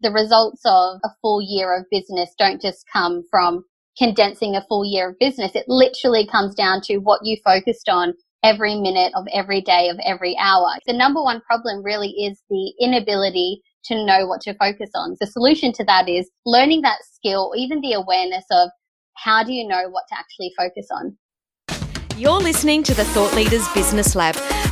the results of a full year of business don't just come from condensing a full year of business. It literally comes down to what you focused on every minute of every day of every hour. The number one problem really is the inability to know what to focus on. The solution to that is learning that skill, even the awareness of how do you know what to actually focus on. You're listening to the Thought Leaders Business Lab,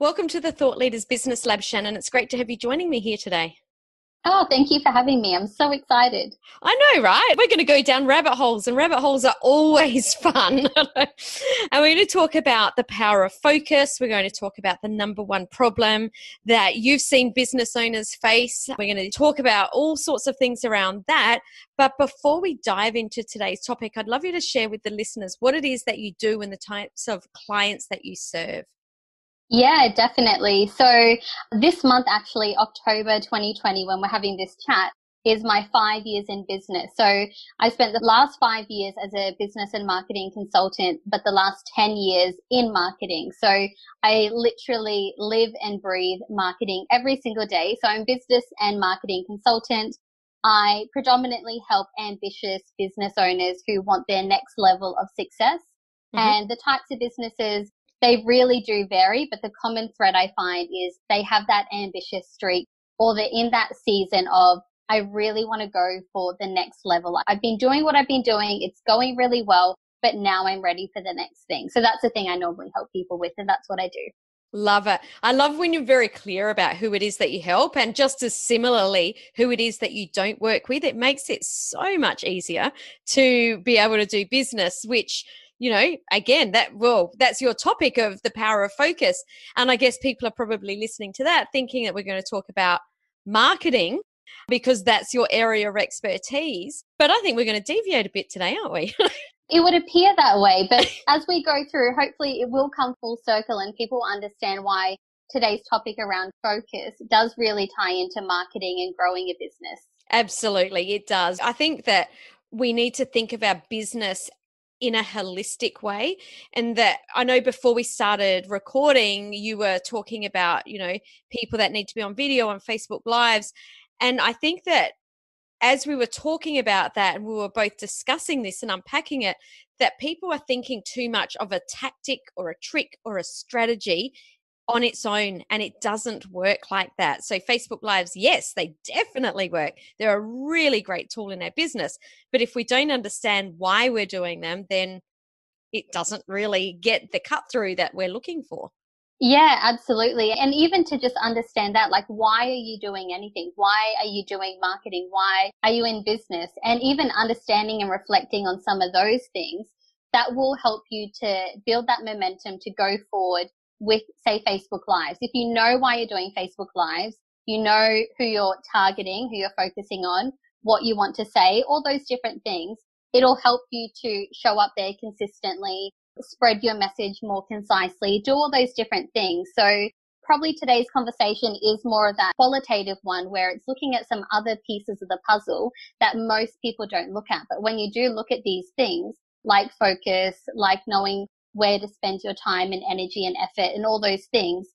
Welcome to the Thought Leaders Business Lab, Shannon. It's great to have you joining me here today. Oh, thank you for having me. I'm so excited. I know, right? We're going to go down rabbit holes, and rabbit holes are always fun. and we're going to talk about the power of focus. We're going to talk about the number one problem that you've seen business owners face. We're going to talk about all sorts of things around that. But before we dive into today's topic, I'd love you to share with the listeners what it is that you do and the types of clients that you serve. Yeah, definitely. So this month, actually, October 2020, when we're having this chat, is my five years in business. So I spent the last five years as a business and marketing consultant, but the last 10 years in marketing. So I literally live and breathe marketing every single day. So I'm business and marketing consultant. I predominantly help ambitious business owners who want their next level of success. Mm-hmm. And the types of businesses they really do vary, but the common thread I find is they have that ambitious streak or they're in that season of, I really want to go for the next level. I've been doing what I've been doing. It's going really well, but now I'm ready for the next thing. So that's the thing I normally help people with. And that's what I do. Love it. I love when you're very clear about who it is that you help and just as similarly who it is that you don't work with. It makes it so much easier to be able to do business, which you know, again, that well, that's your topic of the power of focus. And I guess people are probably listening to that thinking that we're going to talk about marketing because that's your area of expertise. But I think we're going to deviate a bit today, aren't we? it would appear that way. But as we go through, hopefully it will come full circle and people understand why today's topic around focus does really tie into marketing and growing a business. Absolutely, it does. I think that we need to think of our business in a holistic way and that i know before we started recording you were talking about you know people that need to be on video on facebook lives and i think that as we were talking about that and we were both discussing this and unpacking it that people are thinking too much of a tactic or a trick or a strategy on its own and it doesn't work like that. So Facebook lives, yes, they definitely work. They're a really great tool in our business, but if we don't understand why we're doing them, then it doesn't really get the cut through that we're looking for. Yeah, absolutely. And even to just understand that, like, why are you doing anything? Why are you doing marketing? Why are you in business? And even understanding and reflecting on some of those things that will help you to build that momentum to go forward with, say, Facebook Lives. If you know why you're doing Facebook Lives, you know who you're targeting, who you're focusing on, what you want to say, all those different things. It'll help you to show up there consistently, spread your message more concisely, do all those different things. So probably today's conversation is more of that qualitative one where it's looking at some other pieces of the puzzle that most people don't look at. But when you do look at these things, like focus, like knowing where to spend your time and energy and effort and all those things,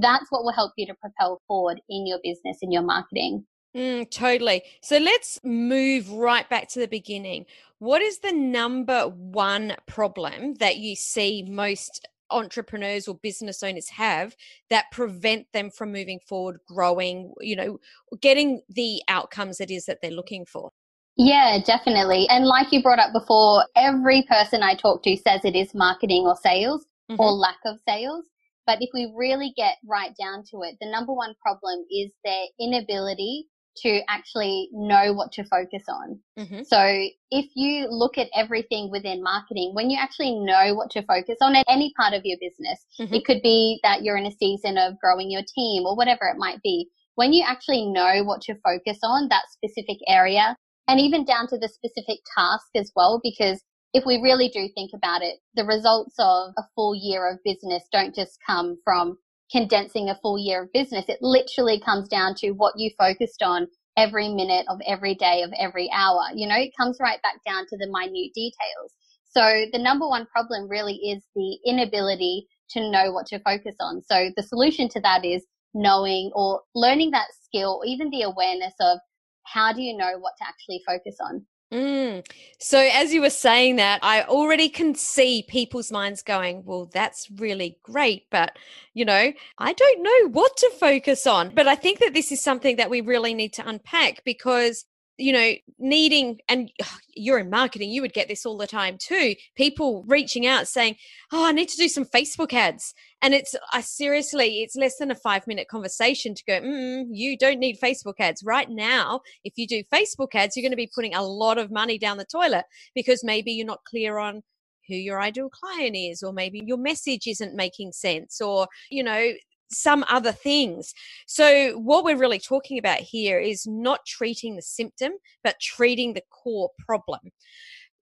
that's what will help you to propel forward in your business in your marketing. Mm, totally. So let's move right back to the beginning. What is the number one problem that you see most entrepreneurs or business owners have that prevent them from moving forward, growing, you know, getting the outcomes it is that they're looking for? Yeah, definitely. And like you brought up before, every person I talk to says it is marketing or sales mm-hmm. or lack of sales. But if we really get right down to it, the number one problem is their inability to actually know what to focus on. Mm-hmm. So if you look at everything within marketing, when you actually know what to focus on at any part of your business, mm-hmm. it could be that you're in a season of growing your team or whatever it might be. When you actually know what to focus on, that specific area, and even down to the specific task as well, because if we really do think about it, the results of a full year of business don't just come from condensing a full year of business. It literally comes down to what you focused on every minute of every day of every hour. You know, it comes right back down to the minute details. So the number one problem really is the inability to know what to focus on. So the solution to that is knowing or learning that skill or even the awareness of how do you know what to actually focus on? Mm. So, as you were saying that, I already can see people's minds going, Well, that's really great, but you know, I don't know what to focus on. But I think that this is something that we really need to unpack because you know, needing, and you're in marketing, you would get this all the time too. People reaching out saying, Oh, I need to do some Facebook ads. And it's, I seriously, it's less than a five minute conversation to go, mm, You don't need Facebook ads. Right now, if you do Facebook ads, you're going to be putting a lot of money down the toilet because maybe you're not clear on who your ideal client is, or maybe your message isn't making sense, or, you know, some other things. So, what we're really talking about here is not treating the symptom, but treating the core problem.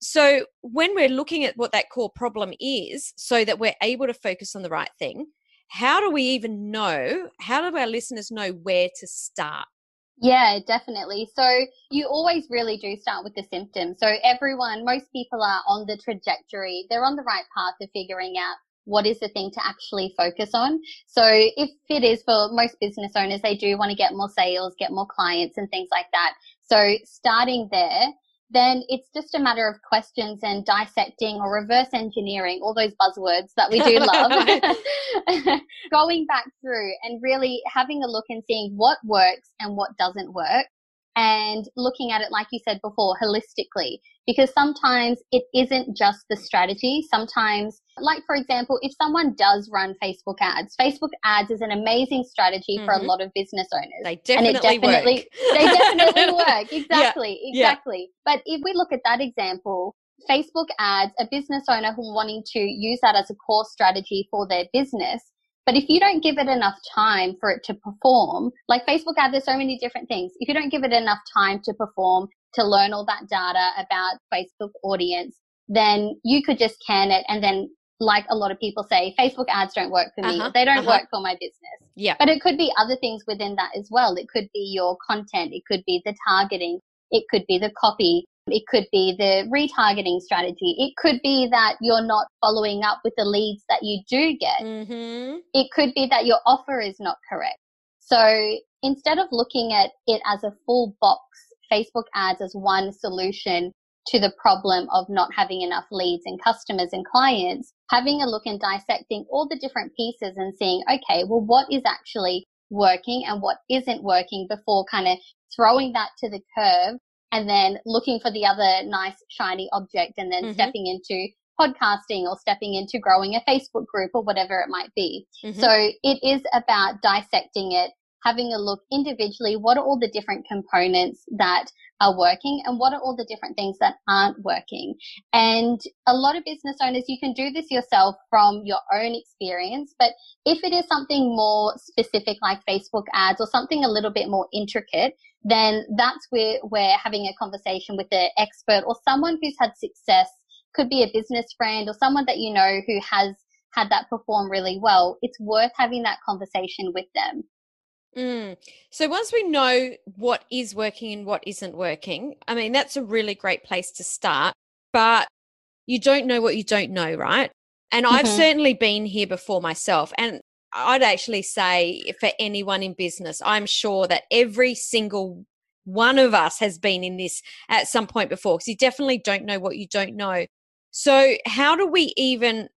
So, when we're looking at what that core problem is, so that we're able to focus on the right thing, how do we even know? How do our listeners know where to start? Yeah, definitely. So you always really do start with the symptom. So everyone, most people are on the trajectory. They're on the right path of figuring out what is the thing to actually focus on. So if it is for most business owners, they do want to get more sales, get more clients and things like that. So starting there, then it's just a matter of questions and dissecting or reverse engineering all those buzzwords that we do love. Going back through and really having a look and seeing what works and what doesn't work and looking at it, like you said before, holistically because sometimes it isn't just the strategy. Sometimes, like for example, if someone does run Facebook ads, Facebook ads is an amazing strategy mm-hmm. for a mm-hmm. lot of business owners. They definitely, and it definitely work. they definitely work. Exactly, yeah. exactly. Yeah. But if we look at that example, Facebook ads, a business owner who wanting to use that as a core strategy for their business, but if you don't give it enough time for it to perform, like Facebook ads, there's so many different things. If you don't give it enough time to perform, to learn all that data about Facebook audience, then you could just can it and then like a lot of people say, Facebook ads don't work for me. Uh-huh, they don't uh-huh. work for my business. Yeah. But it could be other things within that as well. It could be your content. It could be the targeting. It could be the copy. It could be the retargeting strategy. It could be that you're not following up with the leads that you do get. Mm-hmm. It could be that your offer is not correct. So instead of looking at it as a full box Facebook ads as one solution to the problem of not having enough leads and customers and clients, having a look and dissecting all the different pieces and seeing, okay, well, what is actually working and what isn't working before kind of throwing that to the curve and then looking for the other nice shiny object and then mm-hmm. stepping into podcasting or stepping into growing a Facebook group or whatever it might be. Mm-hmm. So it is about dissecting it having a look individually, what are all the different components that are working and what are all the different things that aren't working. And a lot of business owners, you can do this yourself from your own experience, but if it is something more specific like Facebook ads or something a little bit more intricate, then that's where we're having a conversation with an expert or someone who's had success, could be a business friend or someone that you know who has had that perform really well. It's worth having that conversation with them. Mm. So once we know what is working and what isn't working, I mean, that's a really great place to start. But you don't know what you don't know, right? And mm-hmm. I've certainly been here before myself. And I'd actually say for anyone in business, I'm sure that every single one of us has been in this at some point before because you definitely don't know what you don't know. So, how do we even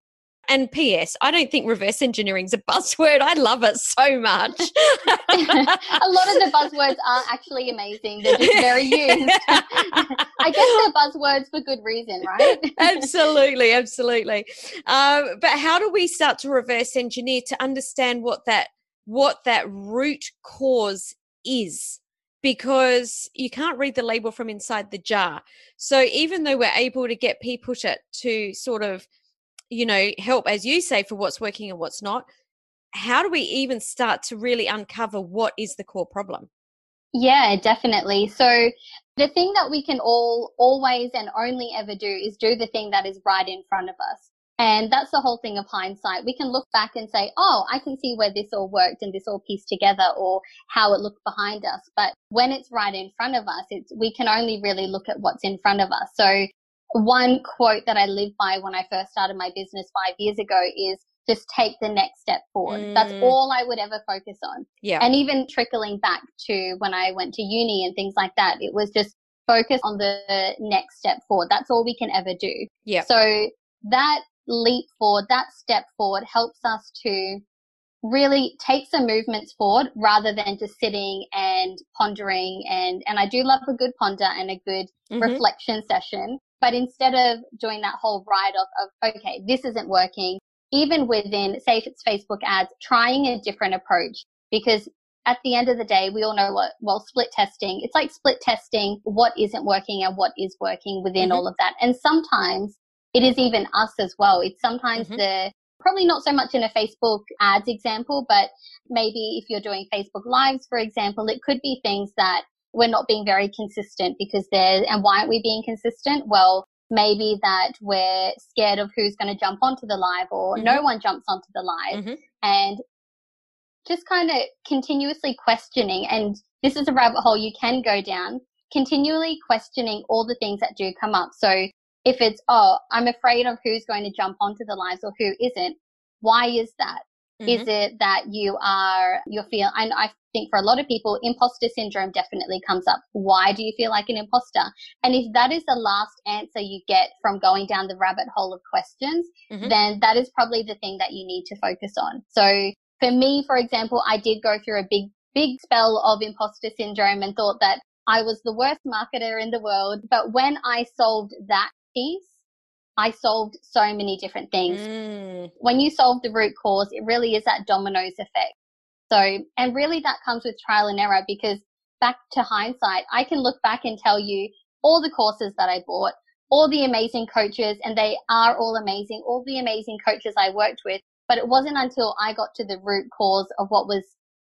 and P.S. I don't think reverse engineering is a buzzword. I love it so much. a lot of the buzzwords are actually amazing. They're just very used. I guess they're buzzwords for good reason, right? absolutely, absolutely. Um, but how do we start to reverse engineer to understand what that what that root cause is? because you can't read the label from inside the jar. So even though we're able to get people to, to sort of you know, help, as you say, for what's working and what's not, how do we even start to really uncover what is the core problem? Yeah, definitely. So the thing that we can all always and only ever do is do the thing that is right in front of us. And that's the whole thing of hindsight. We can look back and say, oh, I can see where this all worked and this all pieced together or how it looked behind us. But when it's right in front of us, it's, we can only really look at what's in front of us. So one quote that I live by when I first started my business five years ago is just take the next step forward. Mm. That's all I would ever focus on. Yeah. And even trickling back to when I went to uni and things like that, it was just focus on the next step forward. That's all we can ever do. Yeah. So that leap forward, that step forward helps us to really take some movements forward rather than just sitting and pondering and and I do love a good ponder and a good mm-hmm. reflection session but instead of doing that whole write off of okay this isn't working even within say if it's Facebook ads trying a different approach because at the end of the day we all know what well split testing it's like split testing what isn't working and what is working within mm-hmm. all of that and sometimes it is even us as well. It's sometimes mm-hmm. the probably not so much in a Facebook ads example, but maybe if you're doing Facebook lives, for example, it could be things that we're not being very consistent because there, and why aren't we being consistent? Well, maybe that we're scared of who's going to jump onto the live or mm-hmm. no one jumps onto the live mm-hmm. and just kind of continuously questioning. And this is a rabbit hole you can go down continually questioning all the things that do come up. So if it's, oh, I'm afraid of who's going to jump onto the lives or who isn't, why is that? Mm-hmm. Is it that you are, you feel, and I think for a lot of people, imposter syndrome definitely comes up. Why do you feel like an imposter? And if that is the last answer you get from going down the rabbit hole of questions, mm-hmm. then that is probably the thing that you need to focus on. So for me, for example, I did go through a big, big spell of imposter syndrome and thought that I was the worst marketer in the world. But when I solved that piece, I solved so many different things. Mm. When you solve the root cause, it really is that dominoes effect. So, and really that comes with trial and error because back to hindsight, I can look back and tell you all the courses that I bought, all the amazing coaches, and they are all amazing, all the amazing coaches I worked with. But it wasn't until I got to the root cause of what was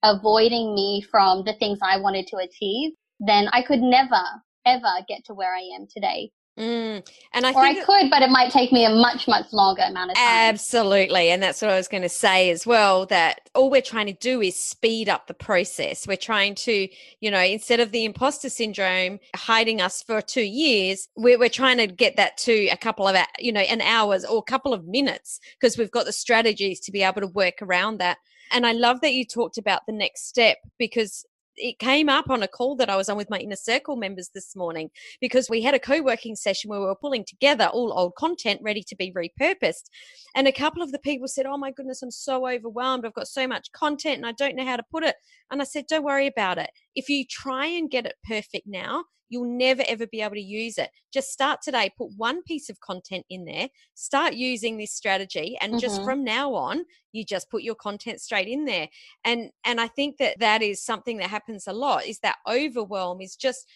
avoiding me from the things I wanted to achieve, then I could never, ever get to where I am today. Mm. And I or I could, but it might take me a much, much longer amount of time. Absolutely. And that's what I was going to say as well that all we're trying to do is speed up the process. We're trying to, you know, instead of the imposter syndrome hiding us for two years, we're, we're trying to get that to a couple of, you know, an hours or a couple of minutes because we've got the strategies to be able to work around that. And I love that you talked about the next step because it came up on a call that I was on with my inner circle members this morning because we had a co-working session where we were pulling together all old content ready to be repurposed. And a couple of the people said, Oh my goodness, I'm so overwhelmed. I've got so much content and I don't know how to put it. And I said, Don't worry about it. If you try and get it perfect now, you'll never ever be able to use it. Just start today, put one piece of content in there, start using this strategy and mm-hmm. just from now on, you just put your content straight in there. And and I think that that is something that happens a lot is that overwhelm is just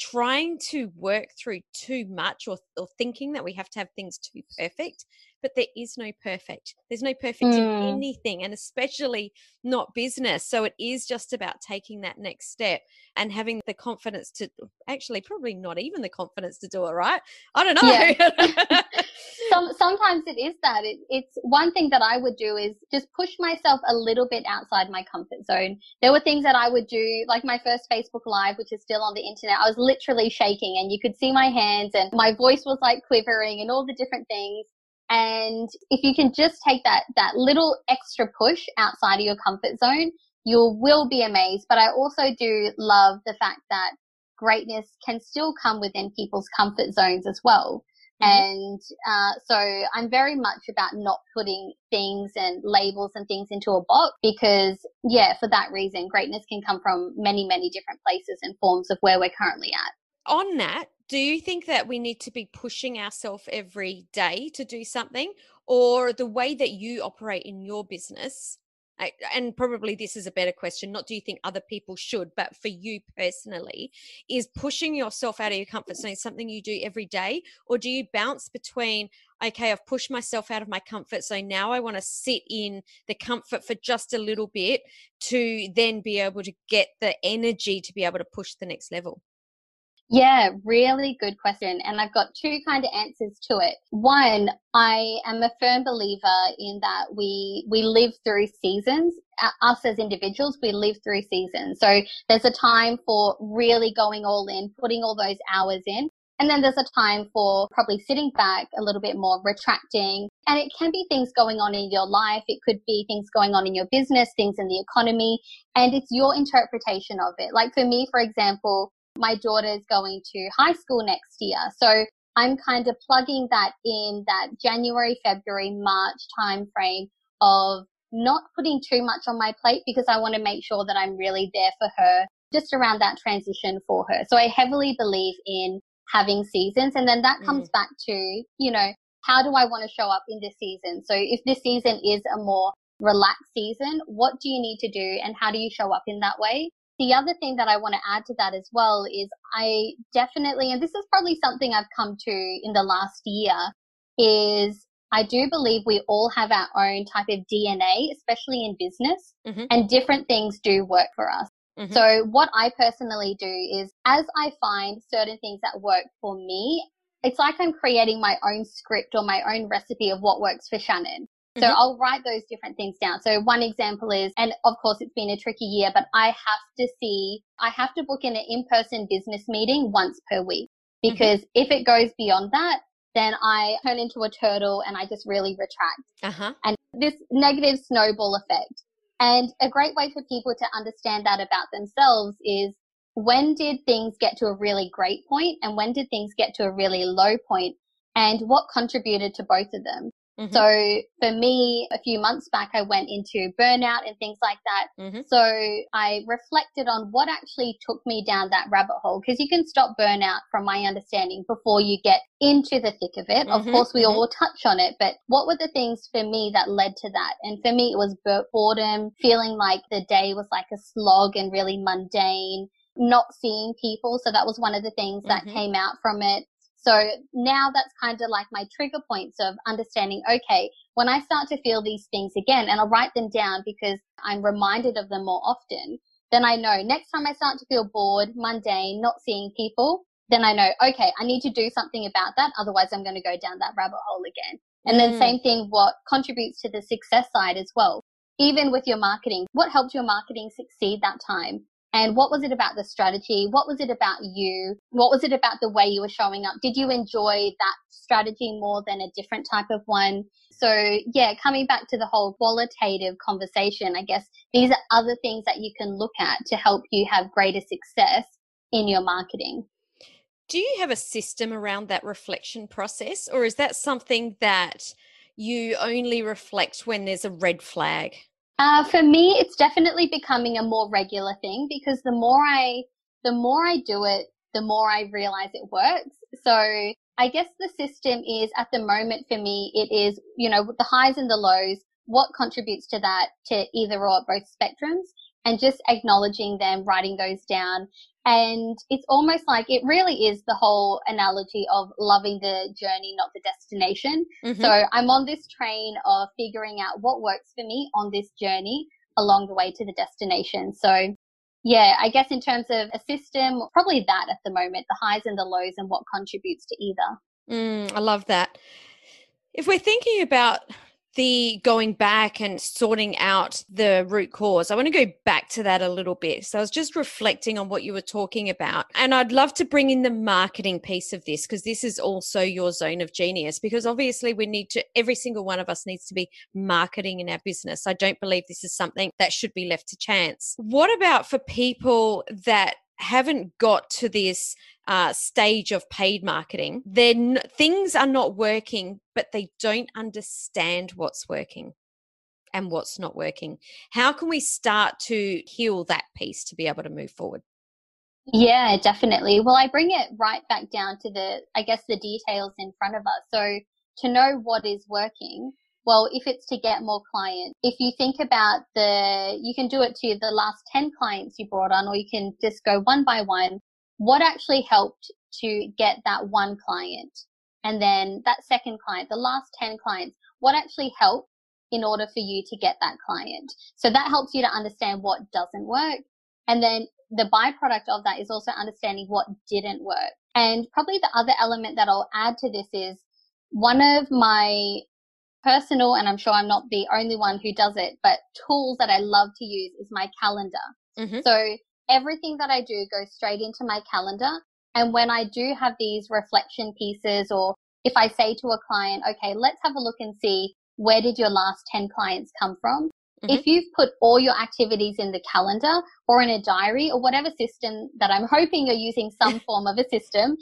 trying to work through too much or, or thinking that we have to have things too perfect but there is no perfect there's no perfect mm. in anything and especially not business. So it is just about taking that next step and having the confidence to actually probably not even the confidence to do it right? I don't know. Yeah. Some, sometimes it is that. It, it's one thing that i would do is just push myself a little bit outside my comfort zone. There were things that i would do like my first facebook live which is still on the internet i was literally shaking and you could see my hands and my voice was like quivering and all the different things and if you can just take that, that little extra push outside of your comfort zone, you will be amazed. But I also do love the fact that greatness can still come within people's comfort zones as well. Mm-hmm. And uh, so I'm very much about not putting things and labels and things into a box because, yeah, for that reason, greatness can come from many, many different places and forms of where we're currently at. On that, do you think that we need to be pushing ourselves every day to do something or the way that you operate in your business and probably this is a better question, not do you think other people should, but for you personally, is pushing yourself out of your comfort zone something you do every day? Or do you bounce between, okay, I've pushed myself out of my comfort zone. Now I want to sit in the comfort for just a little bit to then be able to get the energy to be able to push the next level? Yeah, really good question. And I've got two kind of answers to it. One, I am a firm believer in that we, we live through seasons. Us as individuals, we live through seasons. So there's a time for really going all in, putting all those hours in. And then there's a time for probably sitting back a little bit more, retracting. And it can be things going on in your life. It could be things going on in your business, things in the economy. And it's your interpretation of it. Like for me, for example, my daughter is going to high school next year. So I'm kind of plugging that in that January, February, March timeframe of not putting too much on my plate because I want to make sure that I'm really there for her just around that transition for her. So I heavily believe in having seasons. And then that comes mm. back to, you know, how do I want to show up in this season? So if this season is a more relaxed season, what do you need to do and how do you show up in that way? The other thing that I want to add to that as well is I definitely, and this is probably something I've come to in the last year, is I do believe we all have our own type of DNA, especially in business, mm-hmm. and different things do work for us. Mm-hmm. So what I personally do is as I find certain things that work for me, it's like I'm creating my own script or my own recipe of what works for Shannon. So mm-hmm. I'll write those different things down. So one example is, and of course it's been a tricky year, but I have to see, I have to book in an in-person business meeting once per week mm-hmm. because mm-hmm. if it goes beyond that, then I turn into a turtle and I just really retract. Uh-huh. And this negative snowball effect. And a great way for people to understand that about themselves is when did things get to a really great point and when did things get to a really low point and what contributed to both of them? Mm-hmm. So for me, a few months back, I went into burnout and things like that. Mm-hmm. So I reflected on what actually took me down that rabbit hole because you can stop burnout from my understanding before you get into the thick of it. Mm-hmm. Of course, we mm-hmm. all touch on it, but what were the things for me that led to that? And for me, it was boredom, feeling like the day was like a slog and really mundane not seeing people. So that was one of the things that mm-hmm. came out from it. So now that's kind of like my trigger points of understanding, okay, when I start to feel these things again, and I'll write them down because I'm reminded of them more often, then I know next time I start to feel bored, mundane, not seeing people, then I know, okay, I need to do something about that. Otherwise I'm going to go down that rabbit hole again. And mm. then same thing, what contributes to the success side as well. Even with your marketing, what helped your marketing succeed that time? And what was it about the strategy? What was it about you? What was it about the way you were showing up? Did you enjoy that strategy more than a different type of one? So yeah, coming back to the whole qualitative conversation, I guess these are other things that you can look at to help you have greater success in your marketing. Do you have a system around that reflection process or is that something that you only reflect when there's a red flag? Uh, for me, it's definitely becoming a more regular thing because the more I, the more I do it, the more I realize it works. So I guess the system is at the moment for me, it is, you know, the highs and the lows, what contributes to that to either or both spectrums and just acknowledging them, writing those down and it's almost like it really is the whole analogy of loving the journey, not the destination. Mm-hmm. So I'm on this train of figuring out what works for me on this journey along the way to the destination. So yeah, I guess in terms of a system, probably that at the moment, the highs and the lows and what contributes to either. Mm, I love that. If we're thinking about the going back and sorting out the root cause. I want to go back to that a little bit. So I was just reflecting on what you were talking about. And I'd love to bring in the marketing piece of this because this is also your zone of genius because obviously we need to every single one of us needs to be marketing in our business. I don't believe this is something that should be left to chance. What about for people that haven't got to this uh, stage of paid marketing, then things are not working, but they don't understand what's working and what's not working. How can we start to heal that piece to be able to move forward? Yeah, definitely. Well, I bring it right back down to the, I guess, the details in front of us. So to know what is working, Well, if it's to get more clients, if you think about the, you can do it to the last 10 clients you brought on, or you can just go one by one. What actually helped to get that one client? And then that second client, the last 10 clients, what actually helped in order for you to get that client? So that helps you to understand what doesn't work. And then the byproduct of that is also understanding what didn't work. And probably the other element that I'll add to this is one of my personal, and I'm sure I'm not the only one who does it, but tools that I love to use is my calendar. Mm-hmm. So everything that I do goes straight into my calendar. And when I do have these reflection pieces, or if I say to a client, okay, let's have a look and see where did your last 10 clients come from? Mm-hmm. If you've put all your activities in the calendar or in a diary or whatever system that I'm hoping you're using some form of a system,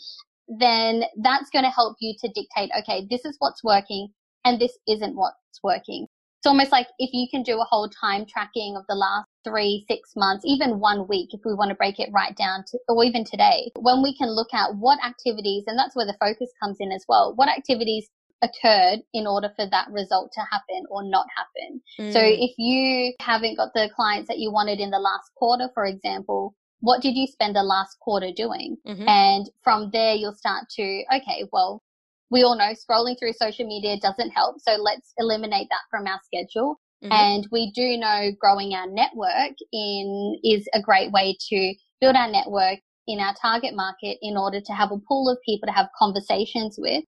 then that's going to help you to dictate, okay, this is what's working and this isn't what's working. It's almost like if you can do a whole time tracking of the last three, six months, even one week, if we want to break it right down to, or even today, when we can look at what activities, and that's where the focus comes in as well, what activities occurred in order for that result to happen or not happen. Mm. So if you haven't got the clients that you wanted in the last quarter, for example, what did you spend the last quarter doing? Mm-hmm. And from there, you'll start to, okay, well, we all know scrolling through social media doesn't help. So let's eliminate that from our schedule. Mm-hmm. And we do know growing our network in is a great way to build our network in our target market in order to have a pool of people to have conversations with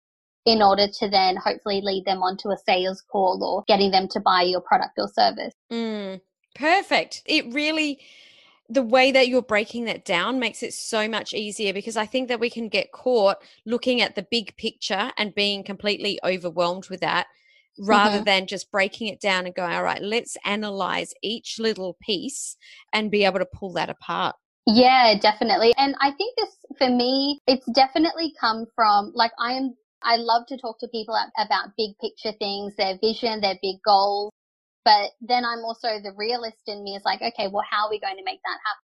in order to then hopefully lead them onto a sales call or getting them to buy your product or service. Mm, perfect. It really the way that you're breaking that down makes it so much easier because I think that we can get caught looking at the big picture and being completely overwhelmed with that rather mm-hmm. than just breaking it down and going, all right, let's analyze each little piece and be able to pull that apart. Yeah, definitely. And I think this, for me, it's definitely come from like I am, I love to talk to people about big picture things, their vision, their big goals. But then I'm also the realist in me is like, okay, well, how are we going to make that happen?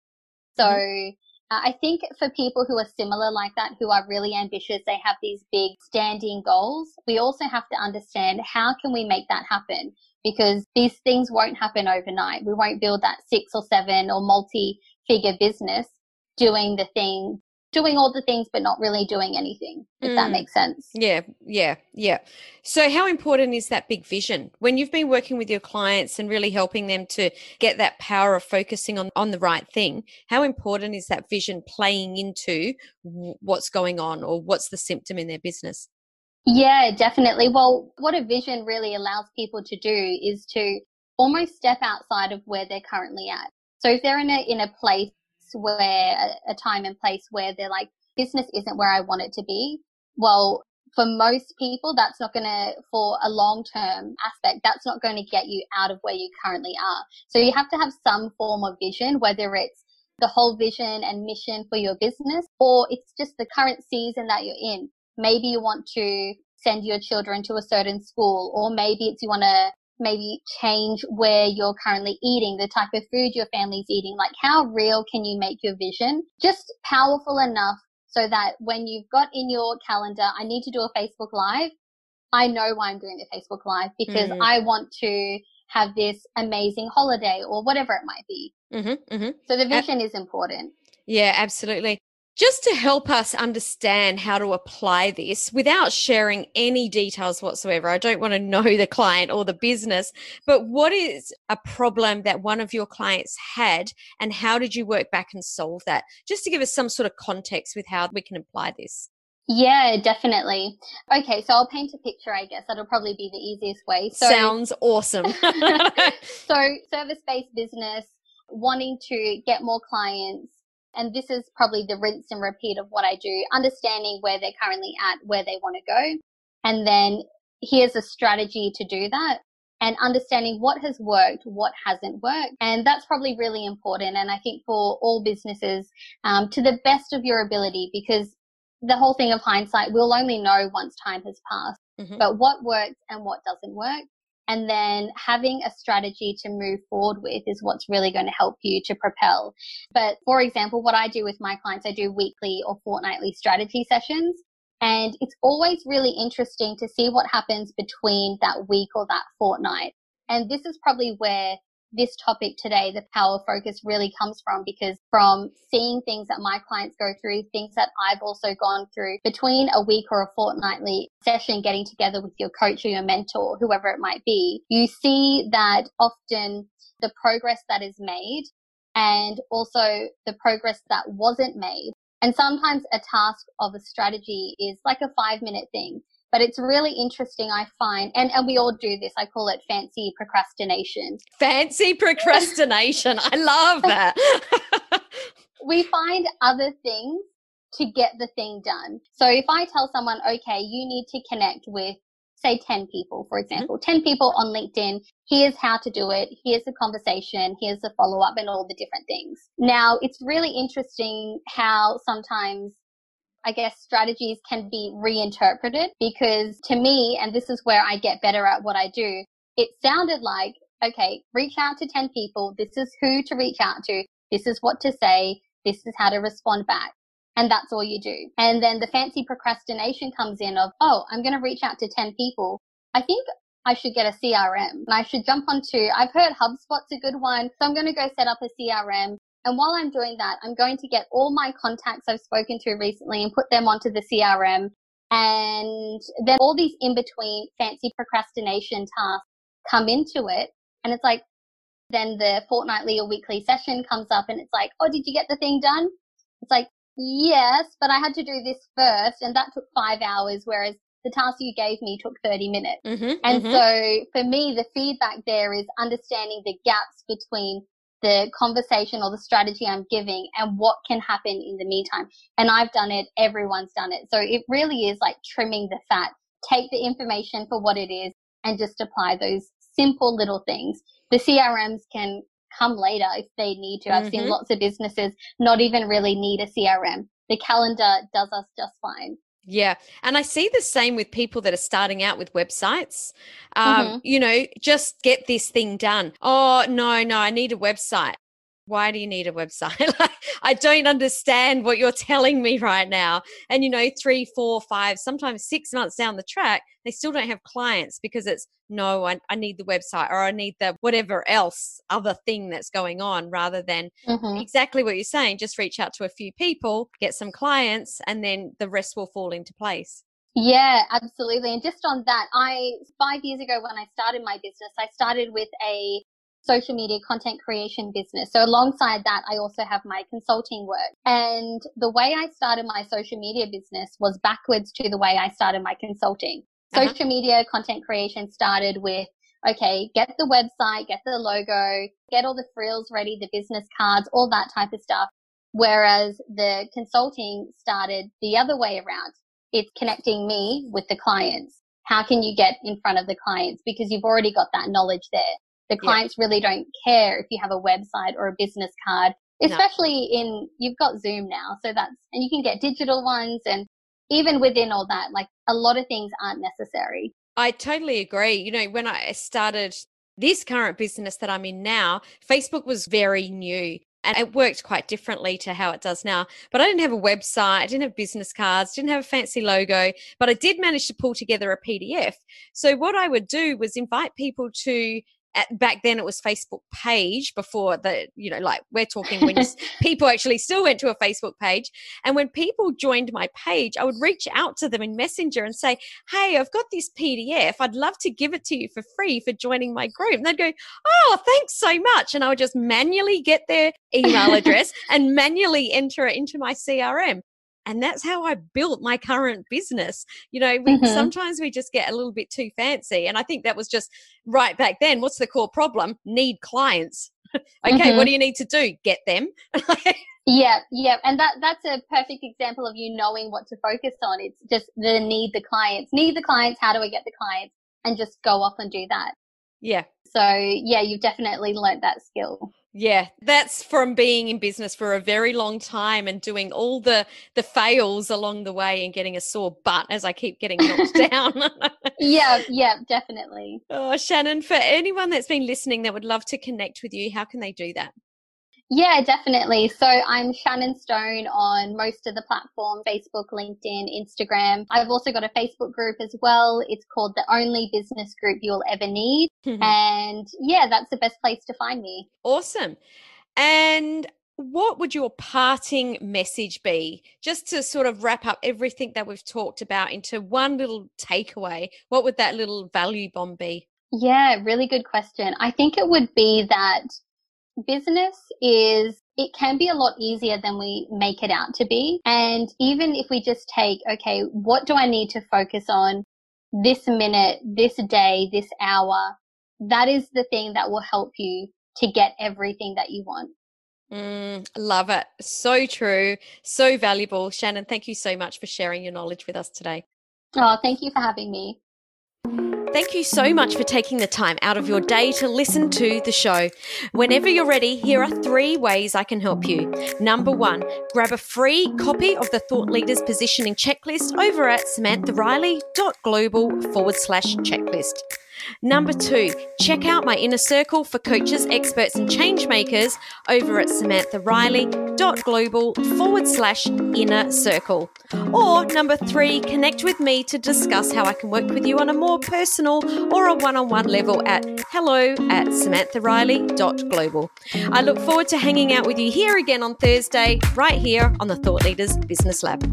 So mm-hmm. uh, I think for people who are similar like that, who are really ambitious, they have these big standing goals. We also have to understand how can we make that happen? Because these things won't happen overnight. We won't build that six or seven or multi figure business doing the thing doing all the things but not really doing anything if mm. that makes sense. Yeah yeah yeah. So how important is that big vision? When you've been working with your clients and really helping them to get that power of focusing on on the right thing how important is that vision playing into what's going on or what's the symptom in their business? Yeah definitely. Well what a vision really allows people to do is to almost step outside of where they're currently at. So if they're in a in a place where a time and place where they're like, business isn't where I want it to be. Well, for most people, that's not going to, for a long term aspect, that's not going to get you out of where you currently are. So you have to have some form of vision, whether it's the whole vision and mission for your business or it's just the current season that you're in. Maybe you want to send your children to a certain school or maybe it's you want to maybe change where you're currently eating, the type of food your family's eating. Like how real can you make your vision? Just powerful enough so that when you've got in your calendar, I need to do a Facebook Live, I know why I'm doing the Facebook Live because mm. I want to have this amazing holiday or whatever it might be. Mm-hmm, mm-hmm. So the vision uh, is important. Yeah, absolutely just to help us understand how to apply this without sharing any details whatsoever, I don't want to know the client or the business, but what is a problem that one of your clients had and how did you work back and solve that? Just to give us some sort of context with how we can apply this. Yeah, definitely. Okay, so I'll paint a picture, I guess. That'll probably be the easiest way. So, Sounds awesome. so, service based business, wanting to get more clients, and this is probably the rinse and repeat of what I do, understanding where they're currently at, where they want to go. And then here's a strategy to do that and understanding what has worked, what hasn't worked. And that's probably really important. And I think for all businesses, um, to the best of your ability, because the whole thing of hindsight, we'll only know once time has passed. Mm-hmm. But what works and what doesn't work and then having a strategy to move forward with is what's really going to help you to propel. But for example, what I do with my clients, I do weekly or fortnightly strategy sessions. And it's always really interesting to see what happens between that week or that fortnight. And this is probably where this topic today, the power focus really comes from because from seeing things that my clients go through, things that I've also gone through between a week or a fortnightly session, getting together with your coach or your mentor, whoever it might be, you see that often the progress that is made and also the progress that wasn't made. And sometimes a task of a strategy is like a five minute thing. But it's really interesting, I find, and, and we all do this. I call it fancy procrastination. Fancy procrastination. I love that. we find other things to get the thing done. So if I tell someone, okay, you need to connect with say 10 people, for mm-hmm. example, mm-hmm. 10 people on LinkedIn. Here's how to do it. Here's the conversation. Here's the follow up and all the different things. Now, it's really interesting how sometimes I guess strategies can be reinterpreted because to me, and this is where I get better at what I do, it sounded like, okay, reach out to 10 people. This is who to reach out to. This is what to say. This is how to respond back and that's all you do. And then the fancy procrastination comes in of, oh, I'm going to reach out to 10 people. I think I should get a CRM and I should jump onto, I've heard HubSpot's a good one. So I'm going to go set up a CRM. And while I'm doing that, I'm going to get all my contacts I've spoken to recently and put them onto the CRM. And then all these in between fancy procrastination tasks come into it. And it's like, then the fortnightly or weekly session comes up and it's like, oh, did you get the thing done? It's like, Yes, but I had to do this first, and that took five hours, whereas the task you gave me took 30 minutes. Mm-hmm, and mm-hmm. so for me, the feedback there is understanding the gaps between the conversation or the strategy I'm giving and what can happen in the meantime. And I've done it, everyone's done it. So it really is like trimming the fat. Take the information for what it is and just apply those simple little things. The CRMs can come later if they need to. I've mm-hmm. seen lots of businesses not even really need a CRM. The calendar does us just fine. Yeah. And I see the same with people that are starting out with websites. Um, mm-hmm. You know, just get this thing done. Oh, no, no, I need a website why do you need a website? I don't understand what you're telling me right now. And, you know, three, four, five, sometimes six months down the track, they still don't have clients because it's no, I, I need the website or I need the whatever else other thing that's going on rather than mm-hmm. exactly what you're saying. Just reach out to a few people, get some clients, and then the rest will fall into place. Yeah, absolutely. And just on that, I, five years ago when I started my business, I started with a social media content creation business. So alongside that, I also have my consulting work. And the way I started my social media business was backwards to the way I started my consulting. Uh-huh. Social media content creation started with, okay, get the website, get the logo, get all the frills ready, the business cards, all that type of stuff. Whereas the consulting started the other way around. It's connecting me with the clients. How can you get in front of the clients? Because you've already got that knowledge there. The clients yeah. really don't care if you have a website or a business card, especially no. in, you've got Zoom now. So that's, and you can get digital ones and even within all that, like a lot of things aren't necessary. I totally agree. You know, when I started this current business that I'm in now, Facebook was very new and it worked quite differently to how it does now. But I didn't have a website, I didn't have business cards, didn't have a fancy logo, but I did manage to pull together a PDF. So what I would do was invite people to at, back then it was Facebook page before the, you know, like we're talking when people actually still went to a Facebook page. And when people joined my page, I would reach out to them in Messenger and say, Hey, I've got this PDF. I'd love to give it to you for free for joining my group. And they'd go, Oh, thanks so much. And I would just manually get their email address and manually enter it into my CRM and that's how i built my current business you know we, mm-hmm. sometimes we just get a little bit too fancy and i think that was just right back then what's the core problem? Need clients. Okay mm-hmm. what do you need to do? Get them. Yeah yeah and that that's a perfect example of you knowing what to focus on. It's just the need the clients need the clients how do i get the clients and just go off and do that. Yeah. So yeah you've definitely learned that skill yeah, that's from being in business for a very long time and doing all the the fails along the way and getting a sore butt as I keep getting knocked down. yeah, yeah, definitely. Oh, Shannon, for anyone that's been listening that would love to connect with you, how can they do that? Yeah, definitely. So I'm Shannon Stone on most of the platforms Facebook, LinkedIn, Instagram. I've also got a Facebook group as well. It's called The Only Business Group You'll Ever Need. and yeah, that's the best place to find me. Awesome. And what would your parting message be just to sort of wrap up everything that we've talked about into one little takeaway what would that little value bomb be yeah really good question i think it would be that business is it can be a lot easier than we make it out to be and even if we just take okay what do i need to focus on this minute this day this hour that is the thing that will help you to get everything that you want Mm, love it. So true. So valuable. Shannon, thank you so much for sharing your knowledge with us today. Oh, thank you for having me. Thank you so much for taking the time out of your day to listen to the show. Whenever you're ready, here are three ways I can help you. Number one, grab a free copy of the Thought Leaders Positioning Checklist over at samanthariley.global forward slash checklist. Number two, check out my inner circle for coaches, experts, and change makers over at samanthariley.global forward slash inner circle. Or number three, connect with me to discuss how I can work with you on a more personal or a one on one level at hello at samanthariley.global. I look forward to hanging out with you here again on Thursday, right here on the Thought Leaders Business Lab.